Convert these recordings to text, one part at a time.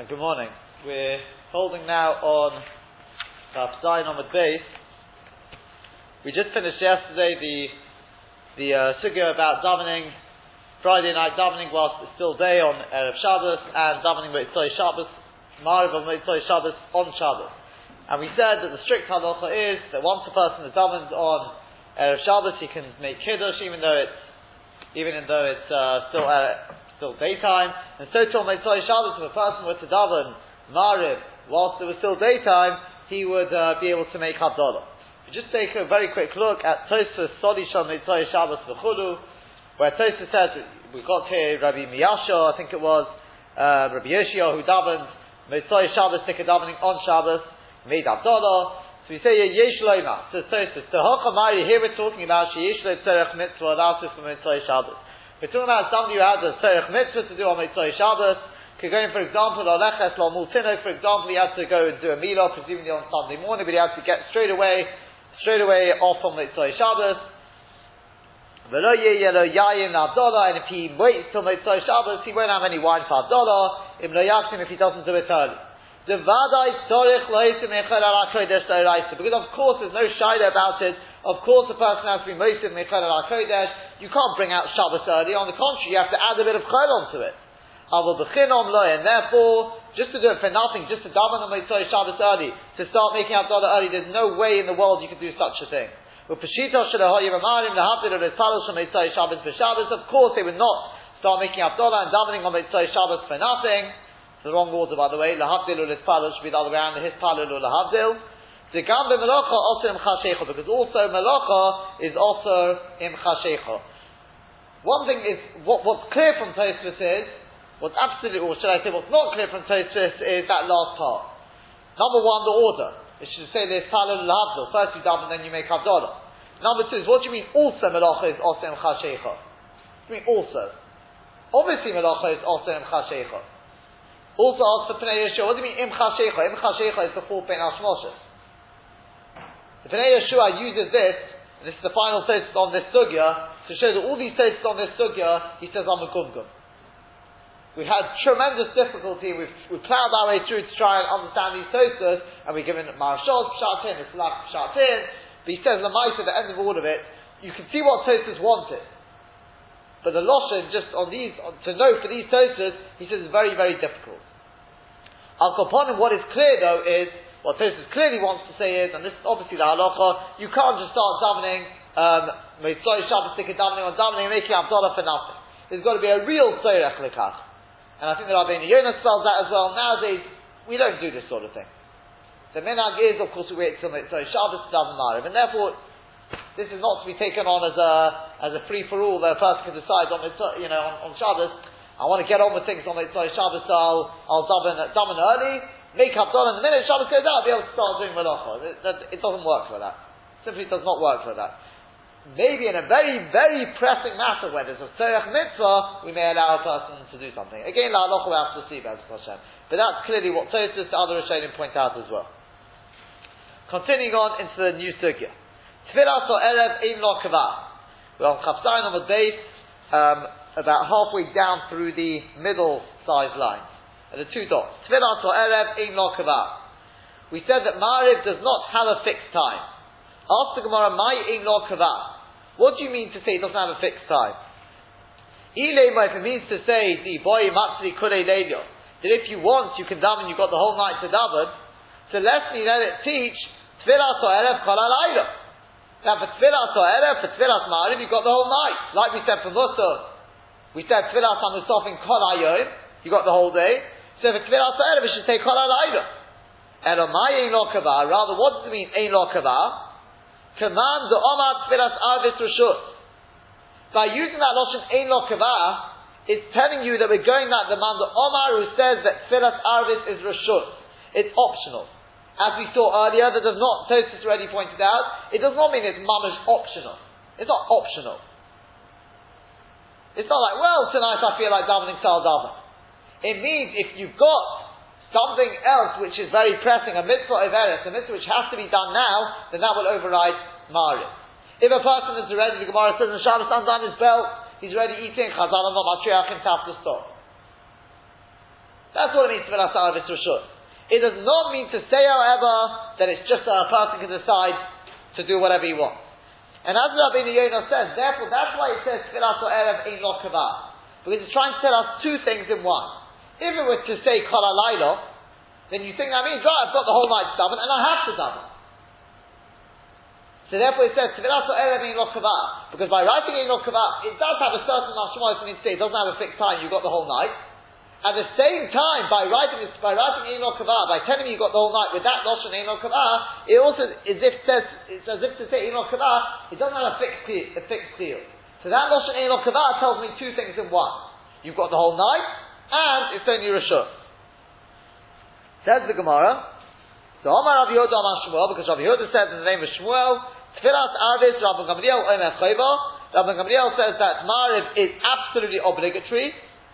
And good morning. We're holding now on Daf on the base. We just finished yesterday the the uh, sugya about davening Friday night davening whilst it's still day on erev Shabbos and davening Motzei Shabbos, Mariv on Motzei Shabbos on Shabbos. And we said that the strict halacha is that once a person is davened on erev Shabbos, he can make kiddush even though it's even though it's uh, still uh, still daytime. And so on Motzei Shabbos, if a person were to daven Mariv whilst it was still daytime, he would uh, be able to make Havdalah. We just take a very quick look at Tosfos Sodi Shal Motzei Shabbos V'chulu, where Tosfos says, we got here Rabbi Miyasha, I think it was, uh, Rabbi Yoshia, who davened Motzei Shabbos, took a davening on Shabbos, made Havdalah, so we say Yesh Loima. So Tosfos, the Hochamari, here we're talking about Sheyesh Lo Tzerech Mitzvah, that's for Motzei Shabbos. We're talking about somebody who has a Tzerech Mitzvah to do on Motzei Shabbos. Could go in, for example, Aleches Lomul Tinok, for example, he had to go and do a Milah, presumably on Sunday morning, but he had to get straight away, straight away off on Motzei Shabbos. And if he waits till Motzei Shabbos, he won't have any wine for Havdalah. If if he doesn't do it early. Because of course there's no shayla about it. Of course the person has to be Mosif Mechel al Kodesh. You can't bring out Shabbos early. On the contrary, you have to add a bit of chol onto it. And therefore, just to do it for nothing, just to daven on Motzei Shabbos early, to start making out Havdalah early, there's no way in the world you could do such a thing. Of course, they would not start making Havdalah and davening on Motzei Shabbos for nothing. It's the wrong order, by the way. Lahavdil ul should be the other way around. His palul ul lahavdil. The gambe melacha also im chashecha because also melacha is also im chashecha. One thing is what, what's clear from Tosfos is what's absolutely, or should I say, what's not clear from Tosfos is that last part. Number one, the order. It should say there's palul lahavdil. First you daven, then you make havdalah. Number two is what do you mean also melacha is also im chashecha? What do you mean also? Obviously melacha is also im chashecha. Also ask for Pnei Yeshua, what do you mean Imcha Shecha? Imcha Shecha is before Ben Hashmoshes. The Pnei Yeshua uses this, and this is the final text on this sugya, to show that all these texts on this sugya, he says I'm a gumgum. We had tremendous difficulty, we've, we plowed our way through to try and understand these Tosfos, and we're given Marshal, Pshatin, Islam, Pshatin, but he says the mice at the end of all of it, you can see what Tosfos wanted. But the Loshen, just on these, to know for these Tosfos, he says it's very, very difficult. Al Kaponim, what is clear though is, what Tosfos clearly wants to say is, and this is obviously the halacha, you can't just start davening, um, Motzei Shabbos, stick a davening on davening and making Havdalah for nothing. There's got to be a real Tzorech Likach. And I think that Rabbeinu Yonah spells that as well. Nowadays, we don't do this sort of thing. The minhag is, of course, we wait till Mitzvah to daven Mariv, and therefore, this is not to be taken on as a as a free for all that a person can decide on you know on, on Shabbos I want to get on with things on Motzei Shabbos, so I'll, I'll daven, daven early, make up and the minute Shabbos goes out, be able to start doing Malacha. It, that, it doesn't work for that. Simply does not work for that. Maybe in a very, very pressing matter where there's a Tzerech Mitzvah, we may allow a person to do something. Again, La Halacha we have to see, Hashem. But that's clearly what Tosfos the other Rishonim point out as well. Continuing on into the new Sugya. Tfilas or Erev Ein Lo We're on Chafzayin on the base, um, about halfway down through the middle size line. The two dots. Or Erev in We said that Mariv does not have a fixed time. Ask the Gemara, my in What do you mean to say it doesn't have a fixed time? Ilema, if it means to say the boy matzli kule that if you want, you can daven, you've got the whole night to daven. So let me let it teach Tfilas or Erev kol Now for Tfilas or Erev, for Tfilas Mariv, you've got the whole night. Like we said for Musaf, we said Tfilas HaMusaf in Kol Hayom, you got the whole day. So for Tfilas HaErev, it we should say Kol HaLayla. Elomai Ein Lo rather what does it mean Ein Lo Command the Omar Tfilas Arvis Rishut. By using that Lashon Ein Lo it's telling you that we're going that the man the Omar who says that Tfilas Arvis is Rishut. It's optional. As we saw earlier, that does not, Tosfos already pointed out, it does not mean it's mamash optional. It's not optional. It's not like, well, tonight I feel like davening Sal Daven. It means if you've got something else which is very pressing, a mitzvah of Eretz, a mitzvah which has to be done now, then that will override Mariv. If a person is ready, the Gemara says in Shabbos undone his belt, he's ready eating, Chazal and Matriarch himself to stop. That's what it means Tfilas Arvis Rishus. It does not mean to say, however, that it's just that a person can decide to do whatever he wants. And as Rabbi Yonah says, therefore, that's why it says Tfilas Erev Ein Lo Because it's trying to tell us two things in one. If it were to say Kol then you think that means, right, I've got the whole night daven, and I have to daven. So therefore it says, because by writing in Lokava, it does have a certain Mashmois in it doesn't have a fixed time, you've got the whole night. At the same time, by writing this, by writing in Lokava, by telling me you've got the whole night with that Lashon in Lokava, it also is if says, it's as if to say in Lokava, it doesn't have a fixed, a fixed seal. So that Lashon in Lokava tells me two things in one. You've got the whole night, and it's only Rishut. Says the Gemara, so Omar Rabbi Yehuda Omar Shmuel, because Rabbi Yehuda says in the name of Shmuel, Tfilas Arvis, Rabbi Gamliel Omer Chayva. Rabbi Gamliel says that Mariv is absolutely obligatory,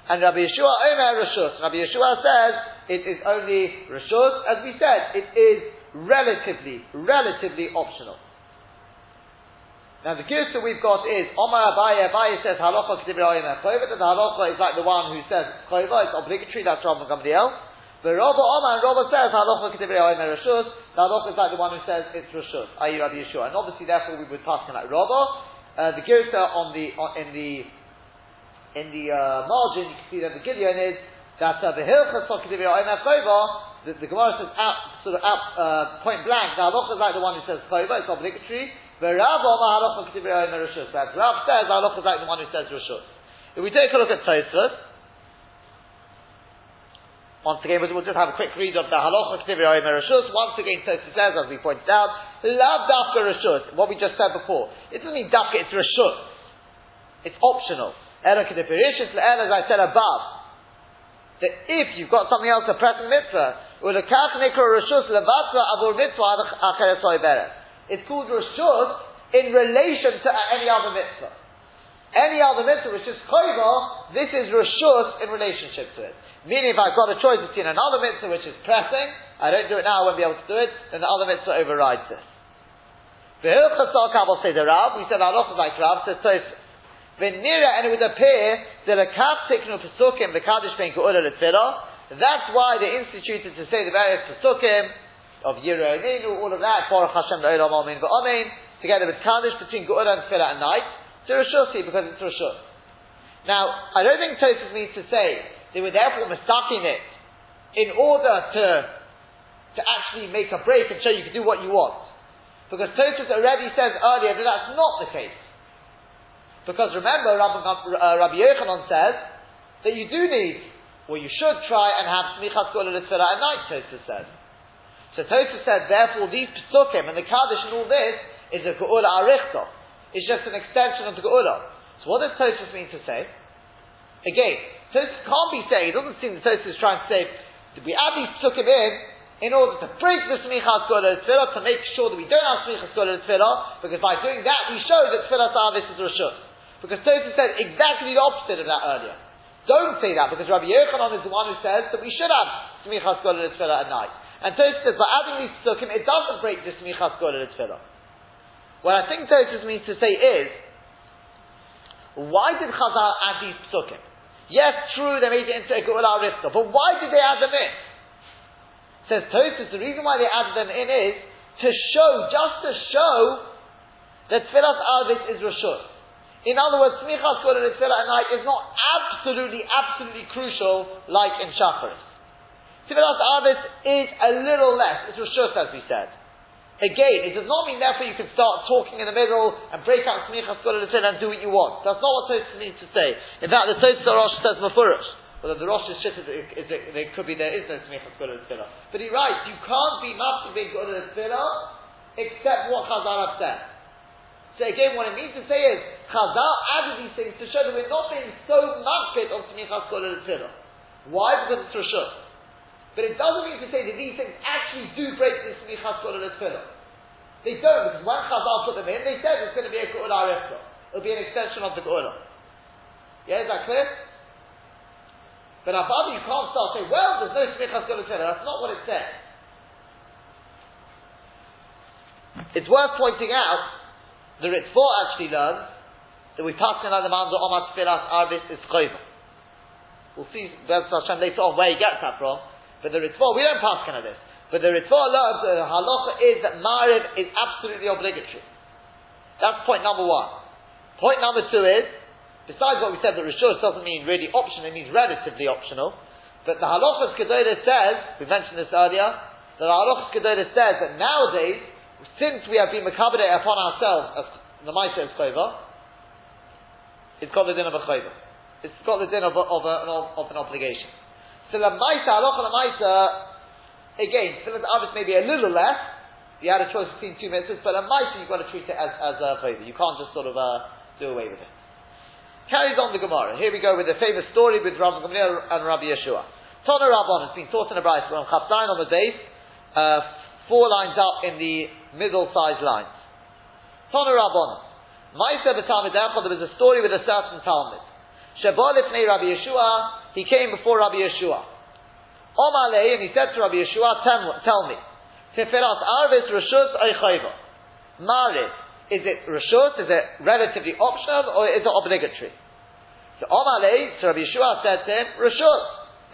and Rabbi Yeshua Omer Rishus. Rabbi Yeshua says it is only Rishus. As we said, it is relatively, relatively optional. Now the that we've got is Omar Abaye. Abaye says halacha k'divri Omer Chayva. That the halacha is like the one who says Chayva. It's obligatory. That's Rabbi Gamliel. The Rabba Omar and Rabba says halacha k'divrei oimer rishus. The halacha is like the one who says it's rishus, i.e. Rabbi Yeshua. And obviously, therefore, we would pass him like Rabba. Uh, the Girta on the on, in the in the uh, margin, you can see that the Gideon is that uh, the hilchas oimer chayva. The, the Gemara says out, sort of out, uh, point blank. The halacha is like the one who says chayva. It's obligatory. The Rav Omar k'divrei oimer rishus. That Rav says halacha is like the one who says rishus. If we take a look at Tosfos. Once again, we'll just have a quick read of the halacha k'tivri Rishus. Once again, Tosi says, as we pointed out, love dafka Rishus, what we just said before. It doesn't mean dafka, it's Rishus. It's optional. Ela as I said above, that if you've got something else, to press in mitzvah, will a pressing mitzvah, it's called Rishus in relation to any other mitzvah. Any other mitzvah which is koiva, this is Rishus in relationship to it. Meaning, if I've got a choice between another mitzvah which is pressing, I don't do it now, I won't be able to do it, then the other mitzvah overrides this. The Hilchas Kabbalah say the Rav, we said halacha like Rav, says Tosfos. Venira, and it would appear that a kaf tiknu pesukim, the kaddish being ku'ula that's why they instituted to say the various pesukim of Yiro Ninu, all of that, Baruch Hashem Le'olam Amin V'Amin, together with kaddish between ku'ula and tfilah at night, to Rishusi, because it's Rishus. Now, I don't think Tosfos means to say they were therefore mistaking it in order to, to actually make a break and show you can do what you want. Because Tosfos already says earlier that that's not the case. Because remember, Rabbi, uh, Rabbi Yochanan says that you do need, or you should try and have smichas kola at night, Tosfos says. So Tosfos said, therefore, these psukim and the kaddish and all this is a geula arichta. It's just an extension of the geula. So what does Tosfos mean to say? Again, Tosfos can't be saying, it doesn't seem that Tosfos is trying to say, we add these him in, in order to break the smichas gola tefillah, to make sure that we don't have smichas gola tefillah, because by doing that we show that tefillah sarvis is rishut. Because Tosfos said exactly the opposite of that earlier. Don't say that, because Rabbi Yochanan is the one who says that we should have smichas gola tefillah at night. And Tosfos says, by adding these psukim, it doesn't break the smichas gola tefillah. What I think Tosfos means to say is, why did Chazal add these psukim? Yes, true, they made it into a Geula Rifta, but why did they add them in? Says Tosfos, the reason why they added them in is to show, just to show that Tfilas Arvis is Rishut. In other words, Smichas Kol and at night is not absolutely, absolutely crucial like in Shacharis. Tfilas Arvis is a little less, it's Rishut as we said. Again, it does not mean therefore you can start talking in the middle and break out Smichas and do what you want. That's not what Tosfos needs to say. In fact, the Tosfos Rosh says Mafurish. Whether the Rosh is shitted, is it, it could be there is no Smichas But he writes, you can't be Master and except what Chazal have said. So again, what it means to say is, Chazal added these things to show that we're not being so makbid on Smichas Why? Because it's Rishut. But it doesn't mean to say that these things actually do break the smichas kol tefillah. They don't, because when Chazal put them in, they said it's going to be a arifta. It'll be an extension of the ku'ul. Yeah, is that clear? But Abadi, you can't start saying, well, there's no smichas kol tefillah. That's not what it says. It's worth pointing out, the Ritva actually learns that we pass in the man's of Omat Tfilas Arvis is Chayvah. We'll see Hashem later on where he gets that from. But the Ritva, we don't pass of this. But the Ritva, the halacha is that Mariv is absolutely obligatory. That's point number one. Point number two is, besides what we said that Rishus doesn't mean really optional, it means relatively optional. But the Halachas Kedodah says, we mentioned this earlier, that the Halachas Kedodah says that nowadays, since we have been Makabadeh upon ourselves as the Maisa is Chova, it's got the din of a Chova. It's got the din of, a, of, a, of an obligation. So the Maisa, Halacha the Maisa, again, Philip Avis maybe a little less, you had a choice between two mitzvahs, but a Maisa you've got to treat it as, as a Chova. You can't just sort of uh, do away with it. Carries on the Gemara. Here we go with the famous story with Rabbi Gamliel and Rabbi Yeshua. Tana Rabbon has been taught in a Braisa from Chapzain on the base, uh, four lines up in the middle-sized lines. Tana Rabbon. Ma'isa b'Talmud there was a story with a certain Talmud. Ifnei Rabbi Yeshua, he came before Rabbi Yeshua. Omalei, and he said to Rabbi Yeshua, tell, me, Tifirat arvis reshus eichayva. Maris, is it reshus, is it relatively optional, or is it obligatory? So Omalei, so Rabbi Yeshua said to him, reshus,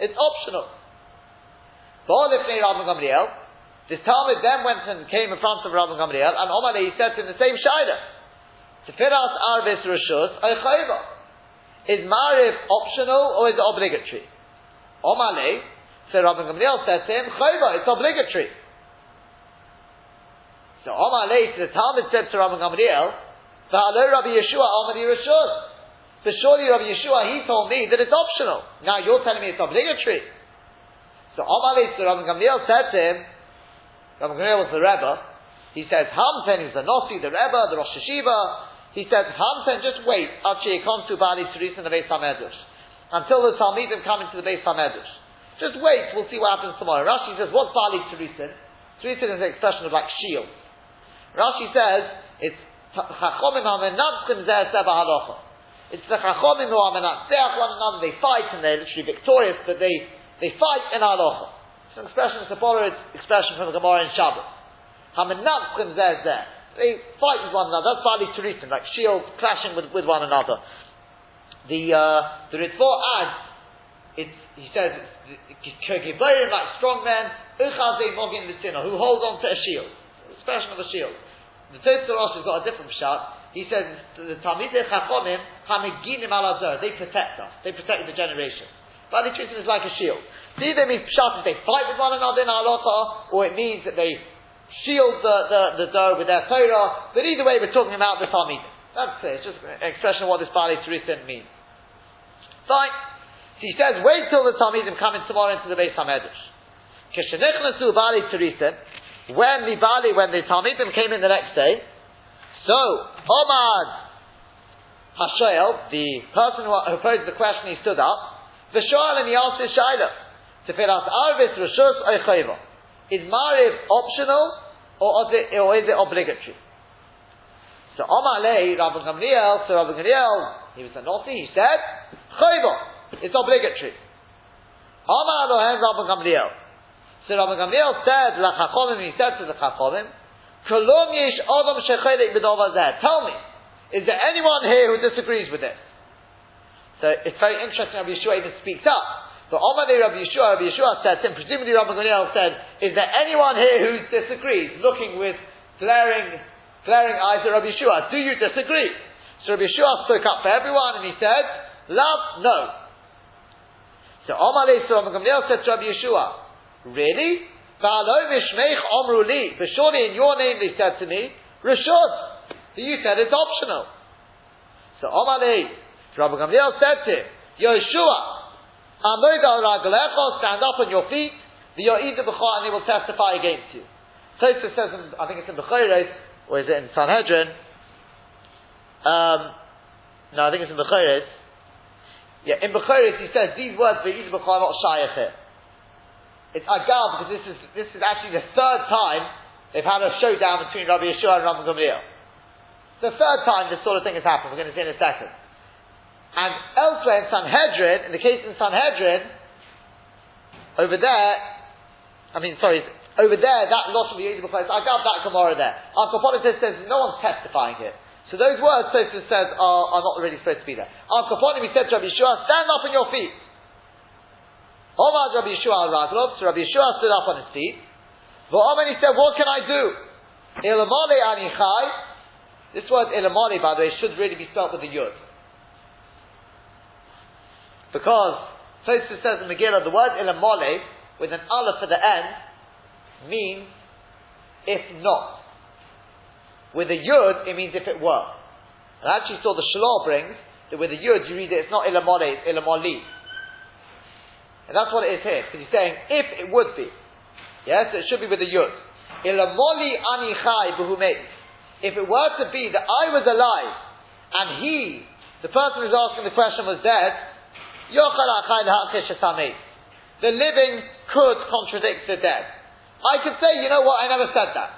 it's optional. Ba'al ifnei Rabbi Gamliel, this Talmud then went and came in front of Rabbi Gamliel, and Omalei said to him the same Shaila. Tifirat arvis reshus eichayva. Is marif optional or is it obligatory? Omale, so Rabbi Gamliel said to him, Chayva, it's obligatory. So Omale, the Talmud said to Rabbi Gamliel, V'alo Rabbi Yeshua Omali Rishus. So surely Rabbi Yeshua, he told me that it's optional. Now you're telling me it's obligatory. So Omale, so Rabbi Gamliel said to him, Rabbi Gamliel was the Rebbe, he says, is the Nasi, the Rebbe, the Rosh Hashiva, he said, Hamten, just wait to Bali Teres in the Beis HaMedrash. Until the Talmidim come into the Beis HaMedrash. Just wait, we'll see what happens tomorrow. Rashi says, what's Bali Teresin? Teresin is an expression of like shield. Rashi says, it's Chachomim HaMenatzchim Zeh Seba Halacha. It's the Chachomim who are menatzeach one another, they fight and they're literally victorious, but they, they fight in Halacha. It's an expression, it's a borrowed expression from the Gemara in Shabbos. HaMenatzchim Zeh Zeh. They fight with one another. That's Bali Teresin, like shields clashing with, with one another. The uh, the Ritva adds, it's, he says, like strong men, Uchazi Mogin who hold on to a shield, expression of a shield. The Tosfos has got a different shot. He says the Talmidei Chachomim Hamiginim Alazar. They protect us. They protect the generation. Bali Teresin is like a shield. So either means pshat is they fight with one another in Alota, or it means that they shield the, the, the dough with their Torah, but either way we're talking about the Talmud. That's clear, it's just an expression of what this Bali Teresin means. Fine. So he says, wait till the Talmidim come in tomorrow into the Beis HaMedrash. Kishenichnasu Bali Teresin, when the Bali, when the Talmidim came in the next day, so, Omad Hashoel, the person who, posed the question, he stood up, Vishoel and he asked his Shaila, Tefilas Arvis Rishus Eichayva. Is Mariv optional or is it, or is it obligatory? So Omar Rabbi Gamliel, so Rabbi Gamliel, he was a Nasi, he said, Chayva, it's obligatory. Omar Rabbi Gamliel. So Rabbi Gamliel said, La Chachomim, he said to the Chachomim, Kolom yesh Adam shechelek b'dovazeh. Tell me, is there anyone here who disagrees with this? So it's very interesting Rabbi Yeshua even speaks up. So Omar Rabbi Yeshua, Rabbi Yeshua said to him, presumably Rabbi Gamliel said, is there anyone here who disagrees, looking with flaring, flaring eyes at Rabbi Yeshua? Do you disagree? So Rabbi Yeshua spoke up for everyone and he said, love, no. So Omar so Rabbi Gamliel said to Rabbi Yeshua, really? But surely in your name they said to me, Rishud. So you said it's optional. So Omar Rabbi Gamliel said to him, Yeshua, stand up on your feet, the B'chah, and he will testify against you. Tosfos says, in, I think it's in Bechayres, or is it in Sanhedrin? Um, no, I think it's in Bechayres. Yeah, in Bechayres he says, these words, B'chah, are not Shayach. It's Agal, because this is, this is actually the third time they've had a showdown between Rabbi Yeshua and Rabbi Gamliel. The third time this sort of thing has happened, we're going to see in a second. And elsewhere in Sanhedrin, in the case in Sanhedrin, over there, I mean, sorry, over there, that loss of the Yedid place, I got that Gemara there. Kaponim says no one's testifying here. So those words, Tosfos says, are, are not really supposed to be there. Kaponim, he said to Rabbi Yeshua, stand up on your feet. Omar Rabbi Yeshua al so Rabbi Yeshua stood up on his feet. But V'omen, he said, what can I do? Ilamale ani chai. This word ilamale, by the way, should really be spelled with a yud. Because, Tosfos says in Megillah, the word ilamole, with an aleph at the end, means if not. With a yud, it means if it were. And I actually saw the Shalom brings that with a yud, you read it, it's not ilamole, it's ilamali. And that's what it is here, because he's saying, if it would be. Yes, it should be with a yud. Ilamoli ani chai If it were to be that I was alive, and he, the person who's asking the question was dead, the living could contradict the dead. I could say, you know what, I never said that.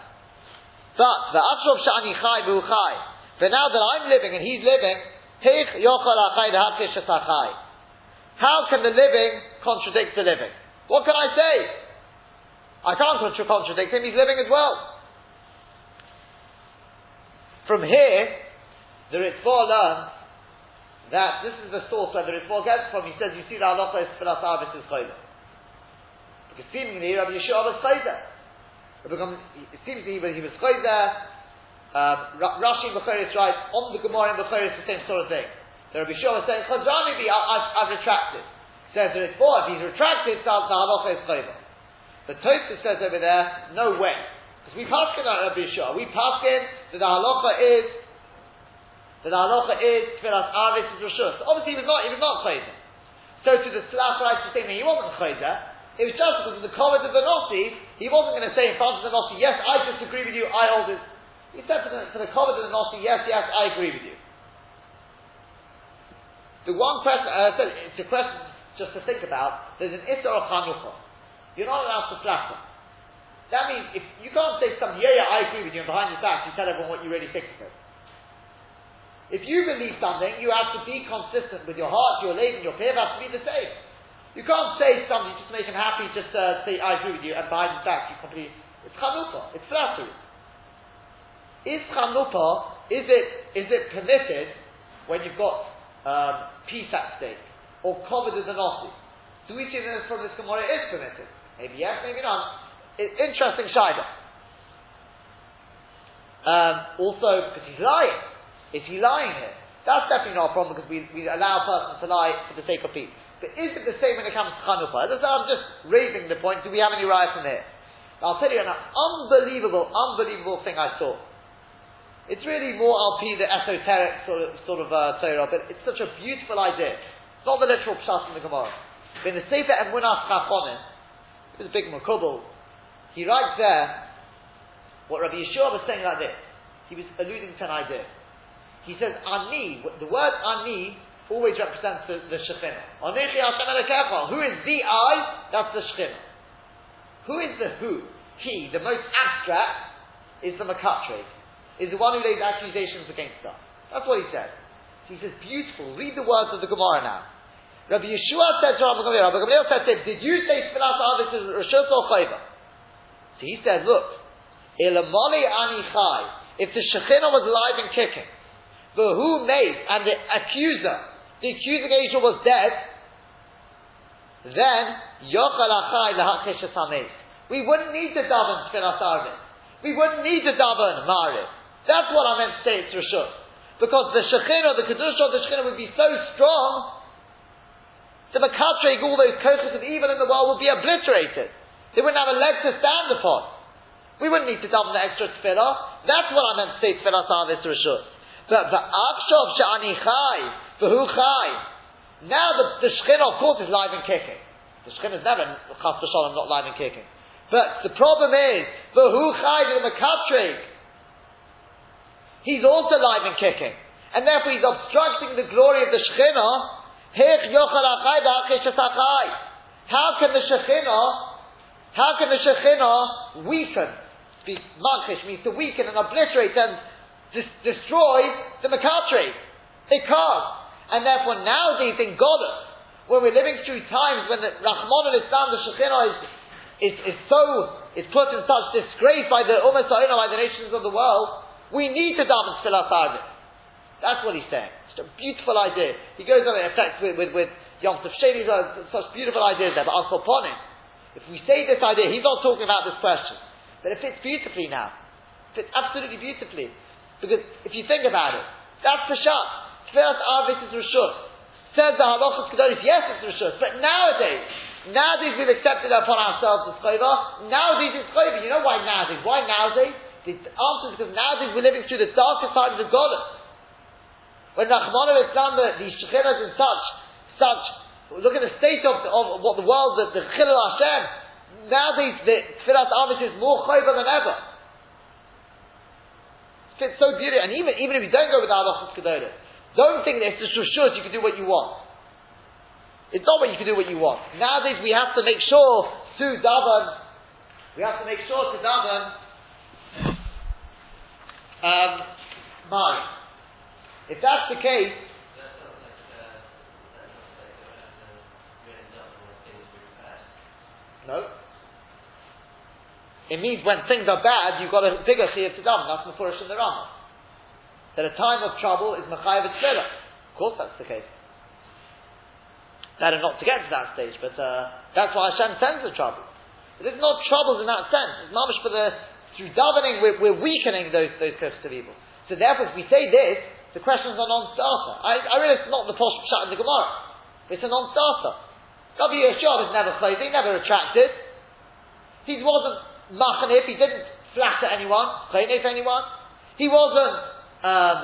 But the atrob shani chai chai. But now that I'm living and he's living, how can the living contradict the living? What can I say? I can't contradict him, he's living as well. From here, the Ritva learns that this is the source where the Ritva gets from. He says, you see, the halacha is filas avis is chayla. Because seemingly Rabbi Yeshua was chayla. It seems to me when he was chayla, um, Rashi Bukhari writes, on the Gemara in Bukhari it's the same sort of thing. The Rabbi Shua is saying, Chadrani be, I've, retracted. Says that it's if he's retracted, the halacha is chayla. But Tosfos says over there, no way. Because we pass in on Rabbi Shua. We pass in that the halacha is, that the halacha is tfilas aris is rishus. Obviously he was not, he was not chayla. So to the Slav right to say, he wasn't chayla. It was just because of the comment of the Nasi, he wasn't going to say in front of the Nasi, yes, I disagree with you, I hold it. He said to the, to the comment of the Nasi, yes, yes, I agree with you. The one question, uh, I said, it's a question just to think about. There's an Issa of Chanifah. You're not allowed to flatter. That means if you can't say something, yeah, yeah, I agree with you, and behind your back you tell everyone what you really think of it. If you believe something, you have to be consistent with your heart, your and your peer has to be the same. You can't say something just to make him happy, just uh, say I agree with you, and behind his back you completely. It's chanifah. It's flattery. Is chanifah? Is it is it permitted when you've got um, peace at stake, or covered as an ossi. Do we see that from this Gemara is permitted? Maybe yes, maybe not. It, interesting shayla. Um, also, because he's lying. Is he lying here? That's definitely not a problem because we, we allow a person to lie for the sake of peace. But is it the same when it comes to Chanifah? I'm just raising the point. Do we have any riot from here? I'll tell you an unbelievable, unbelievable thing I saw. It's really more LP, the esoteric sort of, sort of uh, Torah, but it's such a beautiful idea. It's not the literal pshat in the Gemara. But in the Sefer Emunas Chachonim, this is a big Makubal, he writes there, what Rabbi Yeshua was saying like this. He was alluding to an idea. He says, Ani, the word Ani always represents the, the Shekhinah. Who is the I? That's the Shekhinah. Who is the who? He, the most abstract, is the Makatre is the one who lays accusations against us. That's what he said. So he says, beautiful. Read the words of the Gemara now. Rabbi Yeshua said to Rabbi Gamliel, Rabbi Gamliel said to him, did you say Tfilas Avis is Rishos or? So he said, look, Ilamali Ani Chai, if the Shekhinah was alive and kicking, the who made, and the accuser, the accusing angel was dead, then, We wouldn't need to daven Tfilas. We wouldn't need to daven Mariv. That's what I meant to say it's Rishut. Because the Shekhinah, the Kedusha of the Shekhinah would be so strong, the Makatre, all those kochas of evil in the world would be obliterated. They wouldn't have a leg to stand upon. We wouldn't need to double the extra tefillah. That's what I meant to say tefillah. But the akshov shani chai, the hu chai. Now the, the of course, is live and kicking. The Shekhinah is never, chas v'shalom, not live and kicking. But the problem is, the hu chai, the makatre, he's also alive and kicking. And therefore he's obstructing the glory of the Shekhinah. How can the Shekhinah, how can the Shekhinah weaken? Malchish means to weaken and obliterate and dis- destroy the Makatri. They can't. And therefore nowadays in Goddess, when we're living through times when the Rahman al Islam, the Shekhinah is, is, is so, is put in such disgrace by the Ummah by the nations of the world, we need to daven tefillah That's what he's saying. It's a beautiful idea. He goes on and effect with, with, with Yom Tov Sheni, such beautiful ideas there, but Uncle Ponim, if we say this idea, he's not talking about this question, but it fits beautifully now. It fits absolutely beautifully. Because if you think about it, that's the shot. Tfilas Arvis is Rishut. Says the Halachas Kedoris, yes, it's Rishut. But nowadays, nowadays we've accepted upon ourselves the Chayva. Nowadays it's Chayva. You know why nowadays? Why nowadays? The answer is because nowadays we're living through the darkest side of the Golem. When Nachman of Islam, the, the Shechinas and such, such, look at the state of, of what the world, the, the Chilul Hashem, nowadays the Tfilas Arvis is more Chayva than ever fits so beautifully. And even, even if you don't go with halachas kedolim, don't think that it's just sure you can do what you want. It's not what you can do what you want. Nowadays we have to make sure to daven, we have to make sure to daven, um, mine. If that's the case, no. It means when things are bad, you've got a bigger chiyuv to daven. That's Mefurish in the Rambam. That a time of trouble is mechayev tefillah. Of course, that's the case. Better not to get to that stage, but uh, that's why Hashem sends the trouble. It is not troubles in that sense. It's mamish for the through davening we're, we're, weakening those those curses of evil. So therefore, if we say this, the questions are non-starter. I, I realize it's not the posh shot in the Gemara. It's a non-starter. Yeshua was never clothing, never attracted. He wasn't machanif, he didn't flatter anyone, chaynif anyone. He wasn't, um,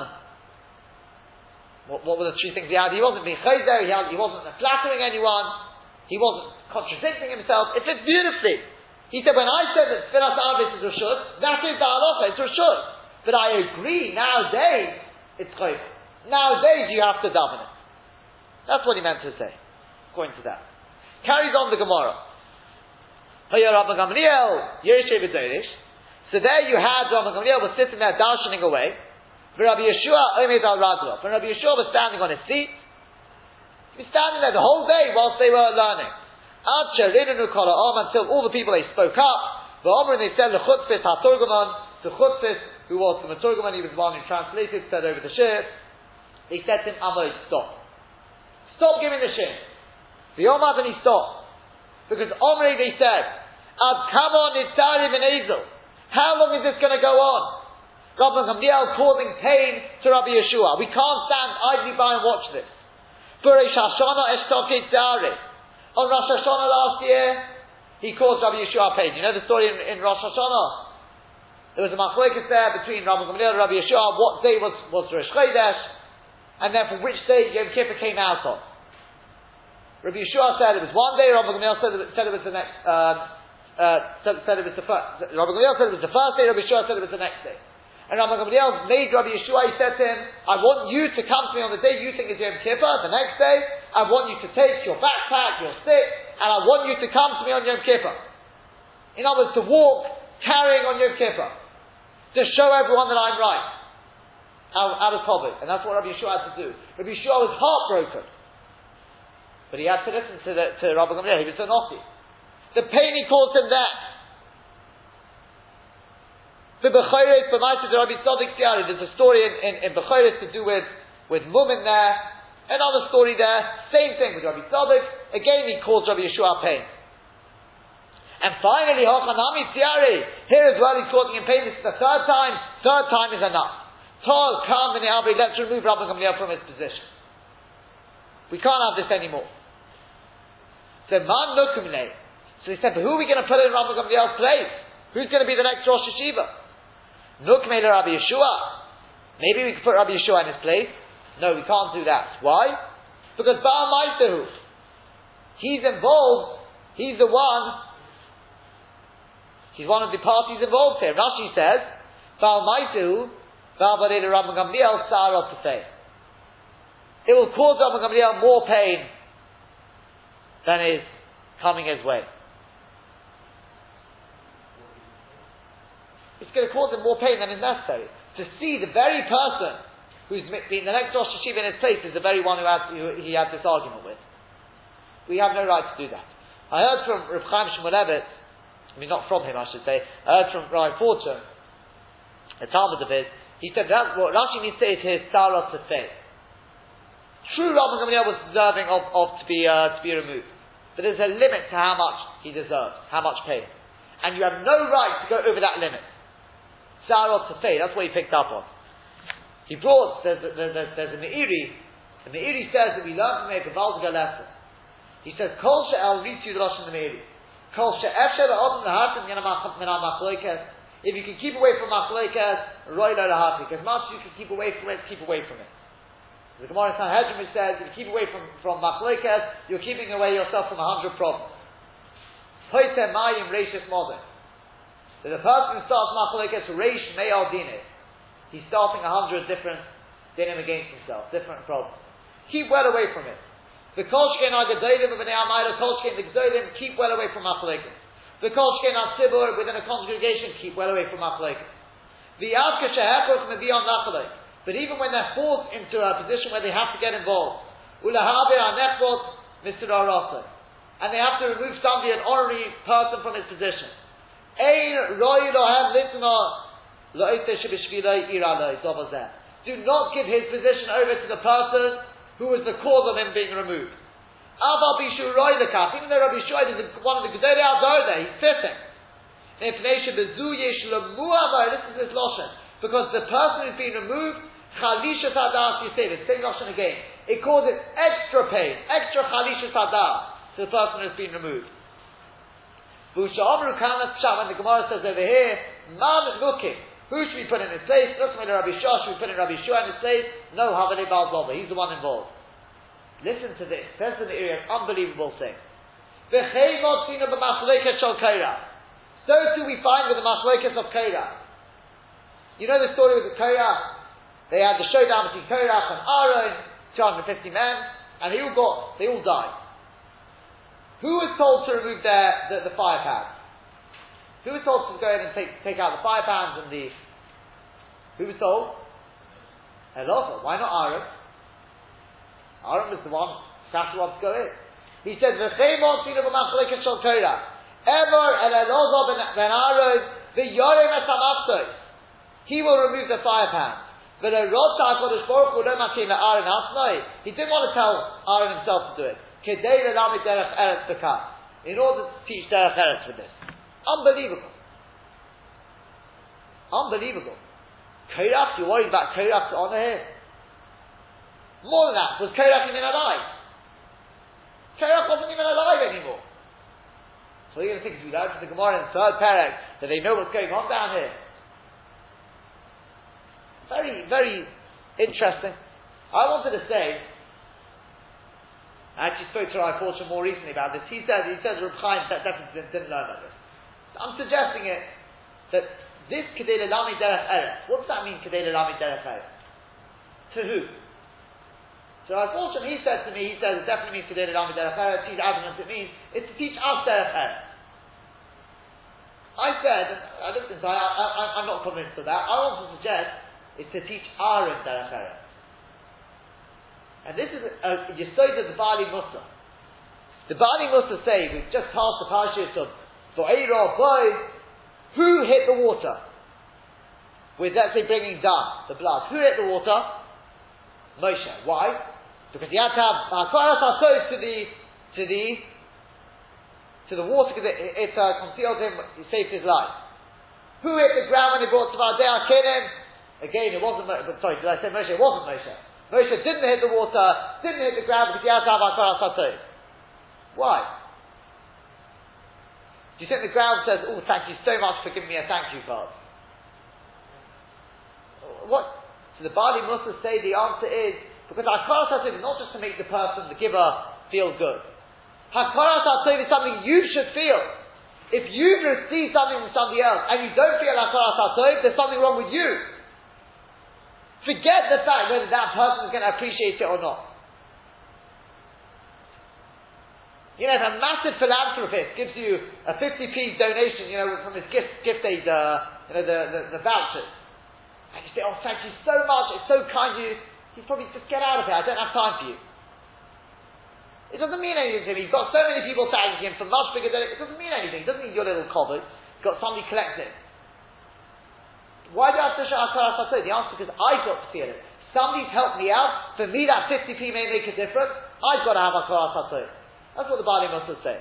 what, what, were the three things he had? He wasn't being he, he wasn't flattering anyone, he wasn't contradicting himself. It fits beautifully. He said, when I said that Firas Avis is Rishut, that is the halacha, it's Rishut. But I agree, nowadays, it's chayv. Nowadays, you have to it. That's what he meant to say, according to that. Carries on the Gemara. So there you had Rabbi Gamliel was sitting there darshaning away. Rabbi Yeshua Omed al Radra. When Rabbi Yeshua was standing on his seat, he was standing there the whole day whilst they were learning. Until all the people they spoke up. The Omer they said the Chutzpis HaTorgoman, the Chutzpis who was the Maturgaman, he was the one who translated, said over the shir. They said to him, Amod, stop. Stop giving the shir. The Omar and he stopped. Because Omri they said, Ad kama nitzari v'nezel. How long is this going to go on? Rabbi Gamliel causing pain to Rabbi Yeshua. We can't stand idly by and watch this. Burish Hashanah eshtokit zari. On Rosh Hashanah last year, he caused Rabbi Yeshua pain. You know the story in, in Rosh Hashanah? There was a machlokes there between Rabbi Gamliel and Rabbi Yeshua. What day was, was Rosh Chodesh? And then from which day Yom Kippur came out of. Rabbi Yeshua said it was one day, Rabbi Gamliel said, said it was the next, um, uh, said, it was the first. Rabbi Gamliel said it was the first day. Rabbi Yeshua said it was the next day. And Rabbi Gamliel made Rabbi Yeshua. He said to him, "I want you to come to me on the day you think is Yom Kippur. The next day, I want you to take your backpack, your stick, and I want you to come to me on Yom Kippur. In other words, to walk carrying on Yom Kippur, to show everyone that I'm right." Out, of COVID, and that's what Rabbi Yeshua had to do. Rabbi Yeshua was heartbroken, but he had to listen to, the, to Rabbi Gamliel. He was so naughty. The pain he caused him that. The for my Rabbi Tzadok Siari, there's a story in, in, in to do with, with Mumin there, another story there, same thing with Rabbi Tzadok, again he caused Rabbi Yeshua pain. And finally, Hochanami Tiari, here as well he's causing him pain, this is the third time, third time is enough. Tol, come, and let's remove Rabbi Gamliel from his position. We can't have this anymore. So, man nukumne, so he said, but who are we going to put in Rabbi Gamliel's place? Who's going to be the next Rosh Hashiva? Nukmele Rabbi Yeshua. Maybe we could put Rabbi Yeshua in his place. No, we can't do that. Why? Because Baal Maisahu, he's involved, he's the one, he's one of the parties involved here. Rashi says, Baal Maisahu, Baal Bareda Rabbi Gamliel, Sarah to say. It will cause Rabbi Gamliel more pain than is coming his way. It's going to cause him more pain than is necessary. To see the very person who's been the next Rosh Hashiva in his place is the very one who, has, who he had this argument with. We have no right to do that. I heard from Rav Chaim Shmulevitz, I mean not from him I should say, I heard from Rabbi Fortune, a Talmud of his, he said that what Rashi means to say is his Sarah to say. true Rabban Gamliel was deserving of, of to be uh, to be removed. But there's a limit to how much he deserves, how much pain. And you have no right to go over that limit. Sarot to pay, that's what he picked up on. He brought, there's, there's, there's, there's a Meiri, the Meiri says that we learn from a Valdiga lesson. He says, Kol she'el ritu Rosh the Meiri. Kol she'esher ha'odin l'hartim min ha'machloikas. If you can keep away from machloikas, roi lo l'hartik. As much as you can keep away from it, keep away from it. The Gemara in Sanhedrin says, if you keep away from, from machloikas, you're keeping away yourself from a hundred problems. Hoyte mayim reishis modin. That the person starts machloikas reish meyal dineh. He's starting a hundred different dinim against himself, different problems. Keep well away from it. The kolshkein are gedolim of an amayla, kolshkein the gedolim, keep well away from machloikas. The kolshkein are tzibur within a congregation, keep well away from machloikas. The avka shehechos may be on machloikas. But even when they're forced into a position where they have to get involved, and they have to remove somebody, an honorary person from his position. Do not give his position over to the person who was the cause of him being removed. Even though Rabbi Shoy is one of the Gedolei Ador he's fitting. This is his lotion. Because the person who's been removed Chalisha Sadas, you say the same notion again. It it extra pain, extra Chalisha Sadas to the person who's been removed. When the Gemara says over here, Man looking, who should we put in his place? Like Rabbi Shah, should we put in Rabbi Shua in his place? No, Havane Balzova, he's the one involved. Listen to this, in the area, unbelievable thing. So too we find with the Machlokas of Kairah. You know the story with the Kairah? They had the showdown between Korach and Aaron, 250 men, and they all got, they all died. Who was told to remove their, the, the fire pans? Who was told to go in and take, take out the fire pans and the, who was told? Elazar. Why not Aaron? Aaron was the one, Sasha wants to go in. He said, V'cheimon tinu b'machleket shal Korach. Ever and Elazar ben Aaron, the et He will remove the fire pans. But a Rota Baruch Hu Makim Aaron Asnai, he didn't want to tell Aaron himself to do it. In order to teach Derech Eretz with this. Unbelievable. Unbelievable. Korach, you're worried about Korach's honor here? More than that, was Korach even alive? Korach wasn't even alive anymore. So you're going to think, as we learned from the Gemara in the third parak, that they know what's going on down here. Very, very interesting. I wanted to say, I actually spoke to Rai Fortune more recently about this. He says, he says Reb Chaim definitely didn't, didn't learn about this. I'm suggesting it, that this Kedei Lami Derech Eretz, what does that mean, Kedei Lami Derech Eretz? To who? So unfortunately, he said to me, he says it definitely means Kedei Lami Derech Eretz, he's adamant it means, it's to teach us Derech Eretz. I said, I looked inside, I, am not convinced of that. I want to suggest is to teach Aaron Derech Eretz. And this is a, Yesod of the Bali Musa. The Bali Musa say, we've just passed the parashas of Bo'era, Boy, who hit the water? With, say, bringing down the blood. Who hit the water? Moshe. Why? Because he had to have Hakaras to the, to the, to the water because it, it uh, concealed him, he saved his life. Who hit the ground when he brought Tzvadei Akenim? Again, it wasn't, sorry, did I say Moshe? It wasn't Moshe. Moshe didn't hit the water, didn't hit the ground because have Akara Why? Do you think the ground says, oh, thank you so much for giving me a thank you card? What? So the Bali Musa say the answer is, because Akara Satov is not just to make the person, the giver, feel good. Hakara Satov is something you should feel. If you receive something from somebody else and you don't feel Hakara Satov, there's something wrong with you. Forget the fact whether that person is going to appreciate it or not. You know, if a massive philanthropist gives you a 50p donation, you know, from his gift, gift aid, uh, you know, the, the, the vouchers, and you say, oh, thank you so much, it's so kind of you, he's probably, just get out of here, I don't have time for you. It doesn't mean anything to him. He's got so many people thanking him for much bigger than it. It doesn't mean anything. It doesn't mean your little cupboard. You've got somebody collecting. Why do I have to show Akara The answer is because I got to feel it. somebody's helped me out, for me that 50p may make a difference, I've got to have a Koras That's what the Bali Musa say.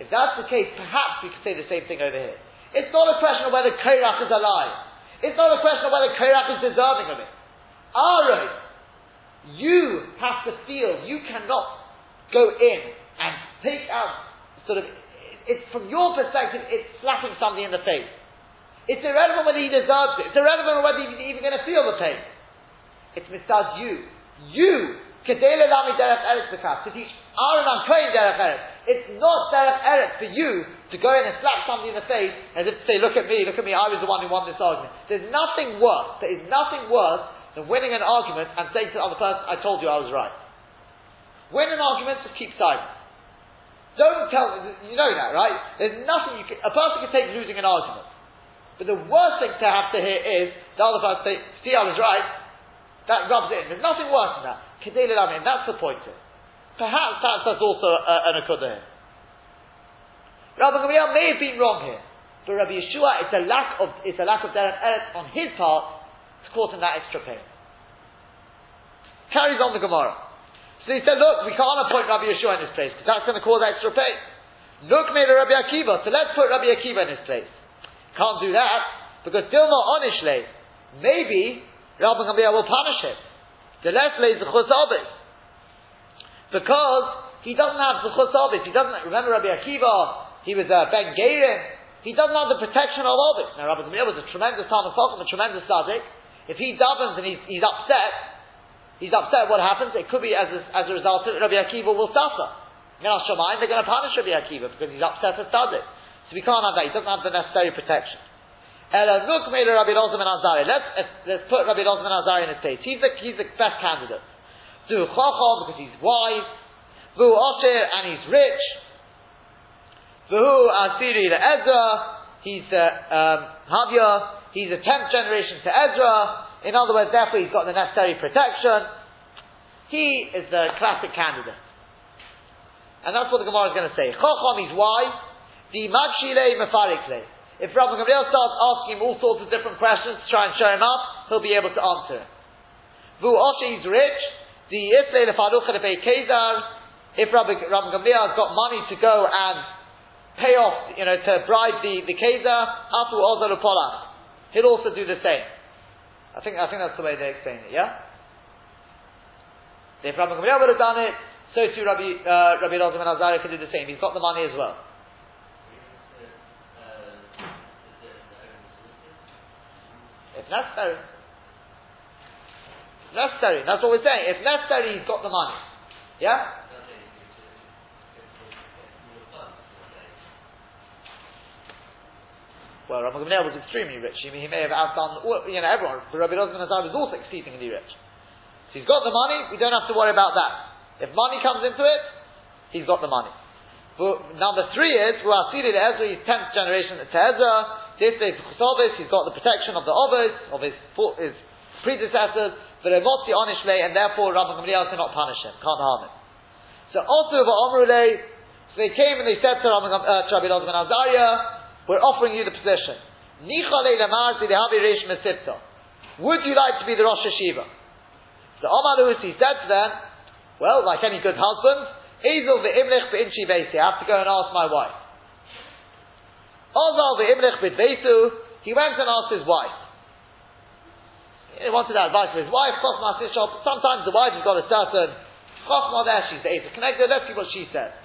If that's the case, perhaps we could say the same thing over here. It's not a question of whether Korach is alive. It's not a question of whether Korach is deserving of it. Aaron, you have to feel, you cannot go in and take out, sort of, it's from your perspective, it's slapping somebody in the face. It's irrelevant whether he deserves it. It's irrelevant whether he's even going to feel the pain. It's mistad you. You, kedele lami derech eretz to teach Aaron and Kohen derech eretz. It's not derech eretz for you to go in and slap somebody in the face as if to say, look at me, look at me, I was the one who won this argument. There's nothing worse, there is nothing worse than winning an argument and saying to the other person, I told you I was right. Win an argument, just keep silent. Don't tell, you know that, right? There's nothing you can, a person can take losing an argument. But the worst thing to have to hear is the other person say, see I was right, that rubs it in. There's nothing worse than that. That's the point here. Perhaps that's, that's also a, an akudah here. Rabbi Gamliel may have been wrong here, but Rabbi Yehoshua, it's a lack of it's a lack of derech eretz on his part to cause him that extra pain. Carries on the Gemara. So he said, look, we can't appoint Rabbi Yehoshua in this place because that's going to cause extra pain. Look, made Rabbi Akiva, so let's put Rabbi Akiva in his place. Can't do that because not onishle. Maybe Rabbi Gamliel will punish him. The less lays the chus because he doesn't have the chus He doesn't remember Rabbi Akiva. He was a ben Gerim. He doesn't have the protection of Obis. Now Rabbi Gamliel was a tremendous Talmid Chacham, a tremendous tzaddik. If he davens and he's, he's upset, he's upset. What happens? It could be as a, as a result of Rabbi Akiva will suffer. They're going to punish Rabbi Akiva because he's upset at tzaddik. So we can't have that. He doesn't have the necessary protection. Let's, let's put Rabbi Elazar ben Azari in his place. He's the, he's the best candidate. Du Chacham, because he's wise. Vu Osher, and he's rich. Vu Asiri to Ezra, he's a um, Havya, he's a tenth generation to Ezra. In other words, therefore he's got the necessary protection. He is the classic candidate. And that's what the Gemara is going to say. Chacham, he's wise. The Magshile Mefarikle. If Rabbi Gamliel starts asking him all sorts of different questions to try and show him up, he'll be able to answer it. Vu Oshi, he's rich. The Isle Lefarucha pay Kezar, if Rabbi, Rabbi Gamliel has got money to go and pay off, you know, to bribe the, the Kezar, Afu Ozar He'll also do the same. I think, I think that's the way they explain it, yeah? If Rabbi Gamliel would have done it, so too Rabbi, uh, Rabbi and Azariah could do the same. He's got the money as well. If necessary necessary. That's what we're saying. If necessary, he's got the money. Yeah? Well, Rabbi Gamliel was extremely rich. He, he may have outdone, you know, everyone. But Rabbi Elazar was also exceedingly rich. So he's got the money. We don't have to worry about that. If money comes into it, he's got the money. But number three is, well, Asiri to Ezra, he's 10th generation to Ezra. This is he's got the protection of the Ovis, of his, his predecessors. V'remotzi onishle, and therefore Rabbi Gamliel cannot punish him, can't harm him. So also v'omrule, so they came and they said to Rabbi, uh, Rabbi ben Azariah, we're offering you the position. Would you like to be the Rosh HaYeshiva? So Omar he said to them, well, like any good husband, Ezel I have to go and ask my wife. Ozal ve'imlich b'dveisu, he went and asked his wife. He wanted advice from his wife, Sometimes the wife has got a certain Chokhmah there, she's Asa connected, let's see what she said.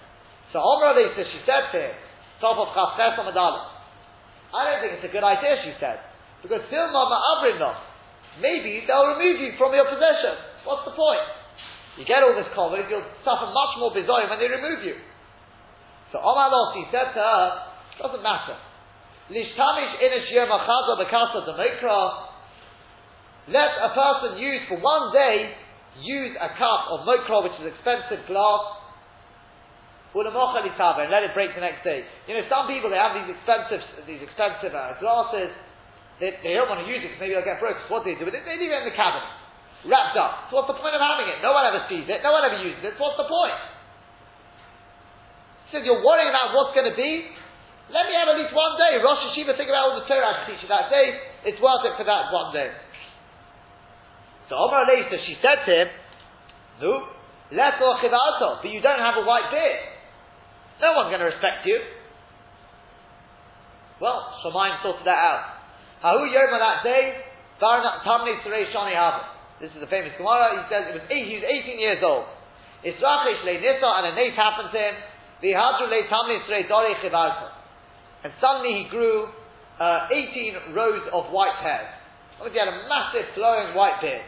So Omra says, she said to him, top of Chafres I don't think it's a good idea, she said. Because Silma Ma'abrinah, maybe they'll remove you from your possession. What's the point? You get all this covered, you'll suffer much more bizarre when they remove you. So Omar he said to her, doesn't matter. Lishtamish demokra let a person use for one day, use a cup of mokra, which is expensive glass, and let it break the next day. You know, some people, they have these expensive, these expensive uh, glasses, they, they, don't want to use it because maybe they'll get broke. So what do they do with it? They leave it in the cabinet, wrapped up. So what's the point of having it? No one ever sees it, no one ever uses it, so what's the point? Says, you're worrying about what's going to be? Let me have at least one day. Rosh HaYeshiva, think about all the Torah I teach you that day. It's worth it for that one day. So Omar later, she said to him, No, less or chivalto, but you don't have a white beard. No one's going to respect you. Well, Shemaim sorted that out. Hahu Yom that day, This is the famous Gemara. He says it was eight, he was 18 years old. Israchish le Nisa, and a nace happened to him. Vihadru le Tamni Dori Chivalto. And suddenly he grew uh, 18 rows of white hairs. Obviously, he had a massive flowing white beard.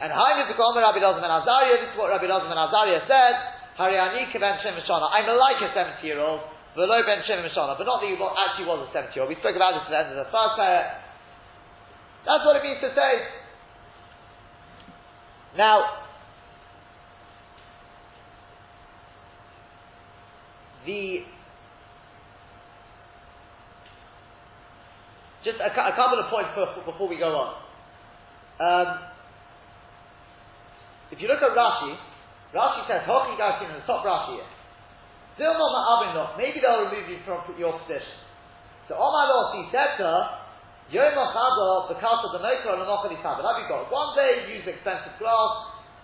And Hainu Tukomer Rabbi Elazar ben Azariah, this is what Rabbi Elazar ben Azariah said, Hariani Keven Shem I'm like a 70 year old, Velo Ben Shem but not that he actually was a 70 year old. We spoke about this at the end of the first pair. That's what it means to say. Now, the just a, a couple of points before we go on. Um, if you look at Rashi, Rashi says, Hochi Garkin, the top Rashi is. Still not Ma'abin Maybe they'll remove you from your position. So Omar he said to her, Yom the castle the Mokra, and Nochali Sabbath. Have you got one day, you use expensive glass,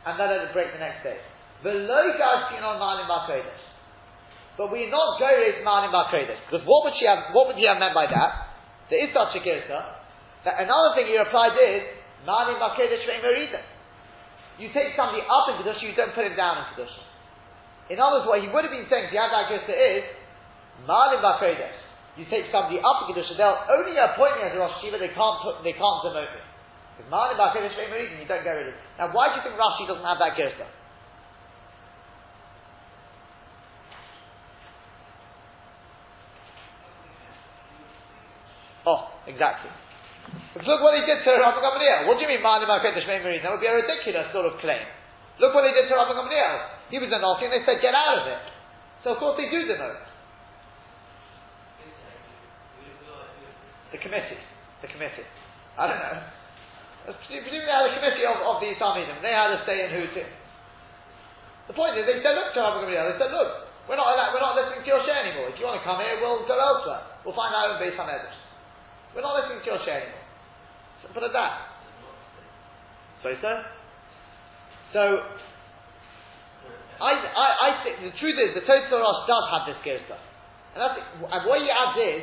and then let it break the next day. Below Garkin on Malim Bakodesh. But we're not Gore's Malim Bakodesh. Because what would she have, what would he have meant by that? There is such a. That another thing he replied is, Malim Bakodesh Ve'im You take somebody up in Kedusha, you don't put him down in Kedusha. In other words, what he would have been saying, the Yad Agirsa is, Malim Bakodesh. You take somebody up to Kedusha, they'll only appoint me as a Rosh Shiva, they can't put, they can't demote me. Because Malim Bakodesh, for you don't get rid of it. Now, why do you think Rashi doesn't have that Girsa? Oh, exactly. But look what he did to Rabbi Gamliel. What do you mean, for any? That would be a ridiculous sort of claim. Look what he did to Rabbi Gamliel. He was a Nasi, and they said, get out of it. So of course they do denote. The committee. The committee. I don't know. Presumably they had a committee of, of the Islamism. They had a say in who to. The point is, they said, look to Rabbi Gamliel, they said, look, we're not, we're not listening to your share anymore. If you want to come here, we'll go elsewhere. We'll find out based on evidence. We're not listening to your anymore. So put it that. Sorry, sir? So, I, I, I think the truth is the Tosfos does have this girsa, and that's and what he adds is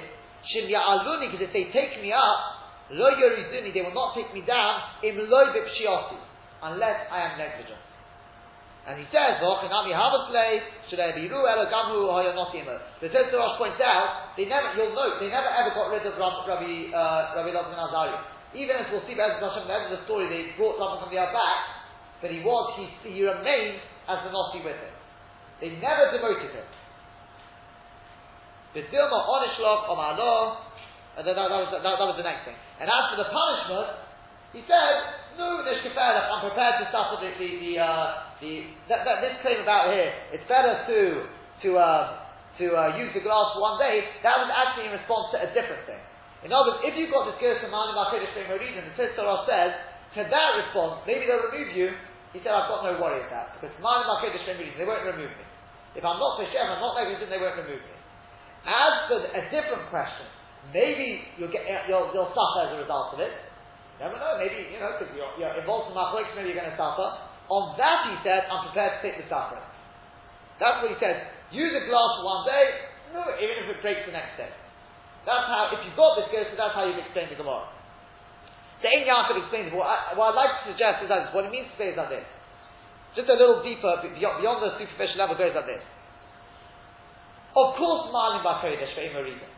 Shim Ya'aluni because if they take me up, Lo Yorizuni, they will not take me down Im Lo unless I am negligent. And he says, "V'ochanami havaslei elo gamhu hoyanotimo." The Tosfos points out they never. You'll note they never ever got rid of Rabbi Rabbi uh, Rabbi. Even as we'll see, Bez Hashem, the story, they brought Rabbi from the back but he was, he, he remained as the Nasi with him. They never demoted him. B'dilma onishloch omalo, and then that, that, was, that, that, was the next thing. And as for the punishment, he said, no, nishkeferach, I'm prepared to suffer the, the, the, uh, the that, that, this claim about here, it's better to, to, uh, to uh, use the glass for one day, that was actually in response to a different thing. In other words, if you've got this Girsa Mani Makedesh for no reason, the Torah says, to that response, maybe they'll remove you, he said, I've got no worry of that, because mine are Kedesh they won't remove me. If I'm not Peshem, I'm not negligent, they won't remove me. As for a different question, maybe you'll, get, you'll, you'll suffer as a result of it. Never know, maybe, you know, because you're, you're, involved in Machlokes, maybe you're going to suffer. On that, he said, I'm prepared to take the suffering. That's what he said. Use a glass one day, no, even if it breaks the next day. That's how, if you've got this so that's how you've explained the Gemara. The Ein Yaakov explains what, I, what I'd like to suggest is that what it means to say is like this. Just a little deeper, beyond, beyond the superficial level, goes like this. Of course, Malim Bakodesh for reason.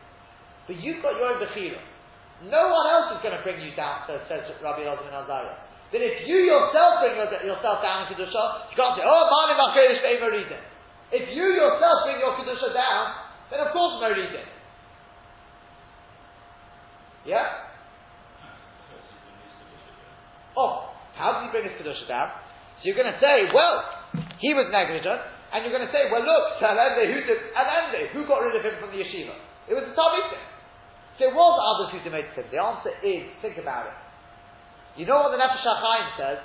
But you've got your own Bechira. No one else is going to bring you down, says Rabbi Elazar ben Azariah. Then if you yourself bring yourself down the shah, you can't say, oh, for a reason. If you yourself bring your Kedusha down, then of course reason. Yeah? Oh, how did he bring his Kedusha down? So you're going to say, well, he was negligent, and you're going to say, well, look, Talende, who did, Alende, who got rid of him from the yeshiva? It was the Talmidim. So it was others who demoted him. The answer is, think about it. You know what the Nefesh HaChaim says?